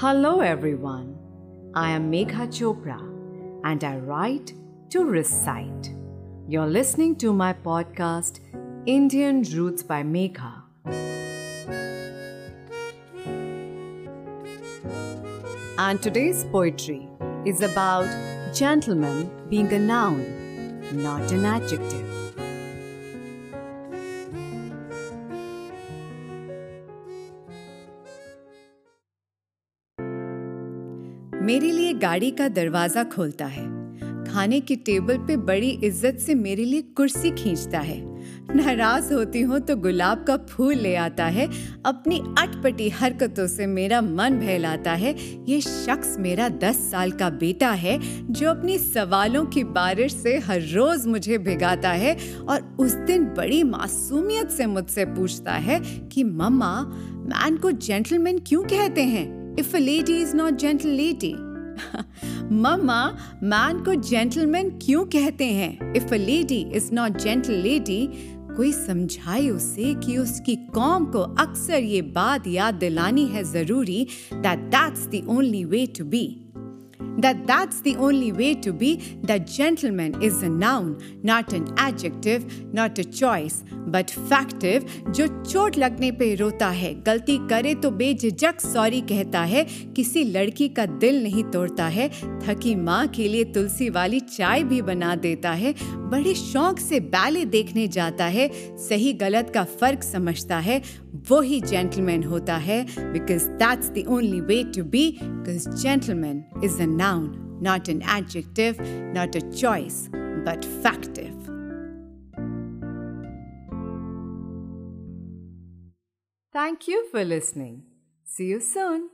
Hello, everyone. I am Megha Chopra and I write to recite. You're listening to my podcast, Indian Roots by Megha. And today's poetry is about gentleman being a noun, not an adjective. मेरे लिए गाड़ी का दरवाज़ा खोलता है। खाने की table पे बड़ी इज़्ज़त से मेरे लिए कुर्सी खींचता है। नाराज़ होती हूँ तो गुलाब का फूल ले आता है। अपनी अटपटी हरकतों से मेरा मन बहलाता है। ये शख्स मेरा दस साल का बेटा है, जो अपनी सवालों की बारिश से हर रोज मुझे भिगाता है और उस दिन बड़ी मासूमियत से मुझसे पूछता है कि, मम्मा मैन को जेंटलमैन क्यों कहते हैं? If a lady is not gentle lady मम्मा मैन को जेंटलमैन क्यों कहते हैं if a lady is not gentle lady कोई समझाए उसे कि उसकी कॉम को अक्सर ये बात याद दिलानी है ज़रूरी that that's the only way to be that that's the only way to be, that gentleman is a noun, not an adjective, not a choice, but factive, जो चोट लगने पे रोता है गलती करे तो बेझिझक सॉरी कहता है किसी लड़की का दिल नहीं तोड़ता है थकी माँ के लिए तुलसी वाली चाय भी बना देता है बड़े शौक से बैले देखने जाता है सही गलत का फ़र्क समझता है वो ही जेंटलमैन होता है because that's the only way to be because gentleman is a noun, not an adjective, not a choice, but factive. Thank you for listening. See you soon.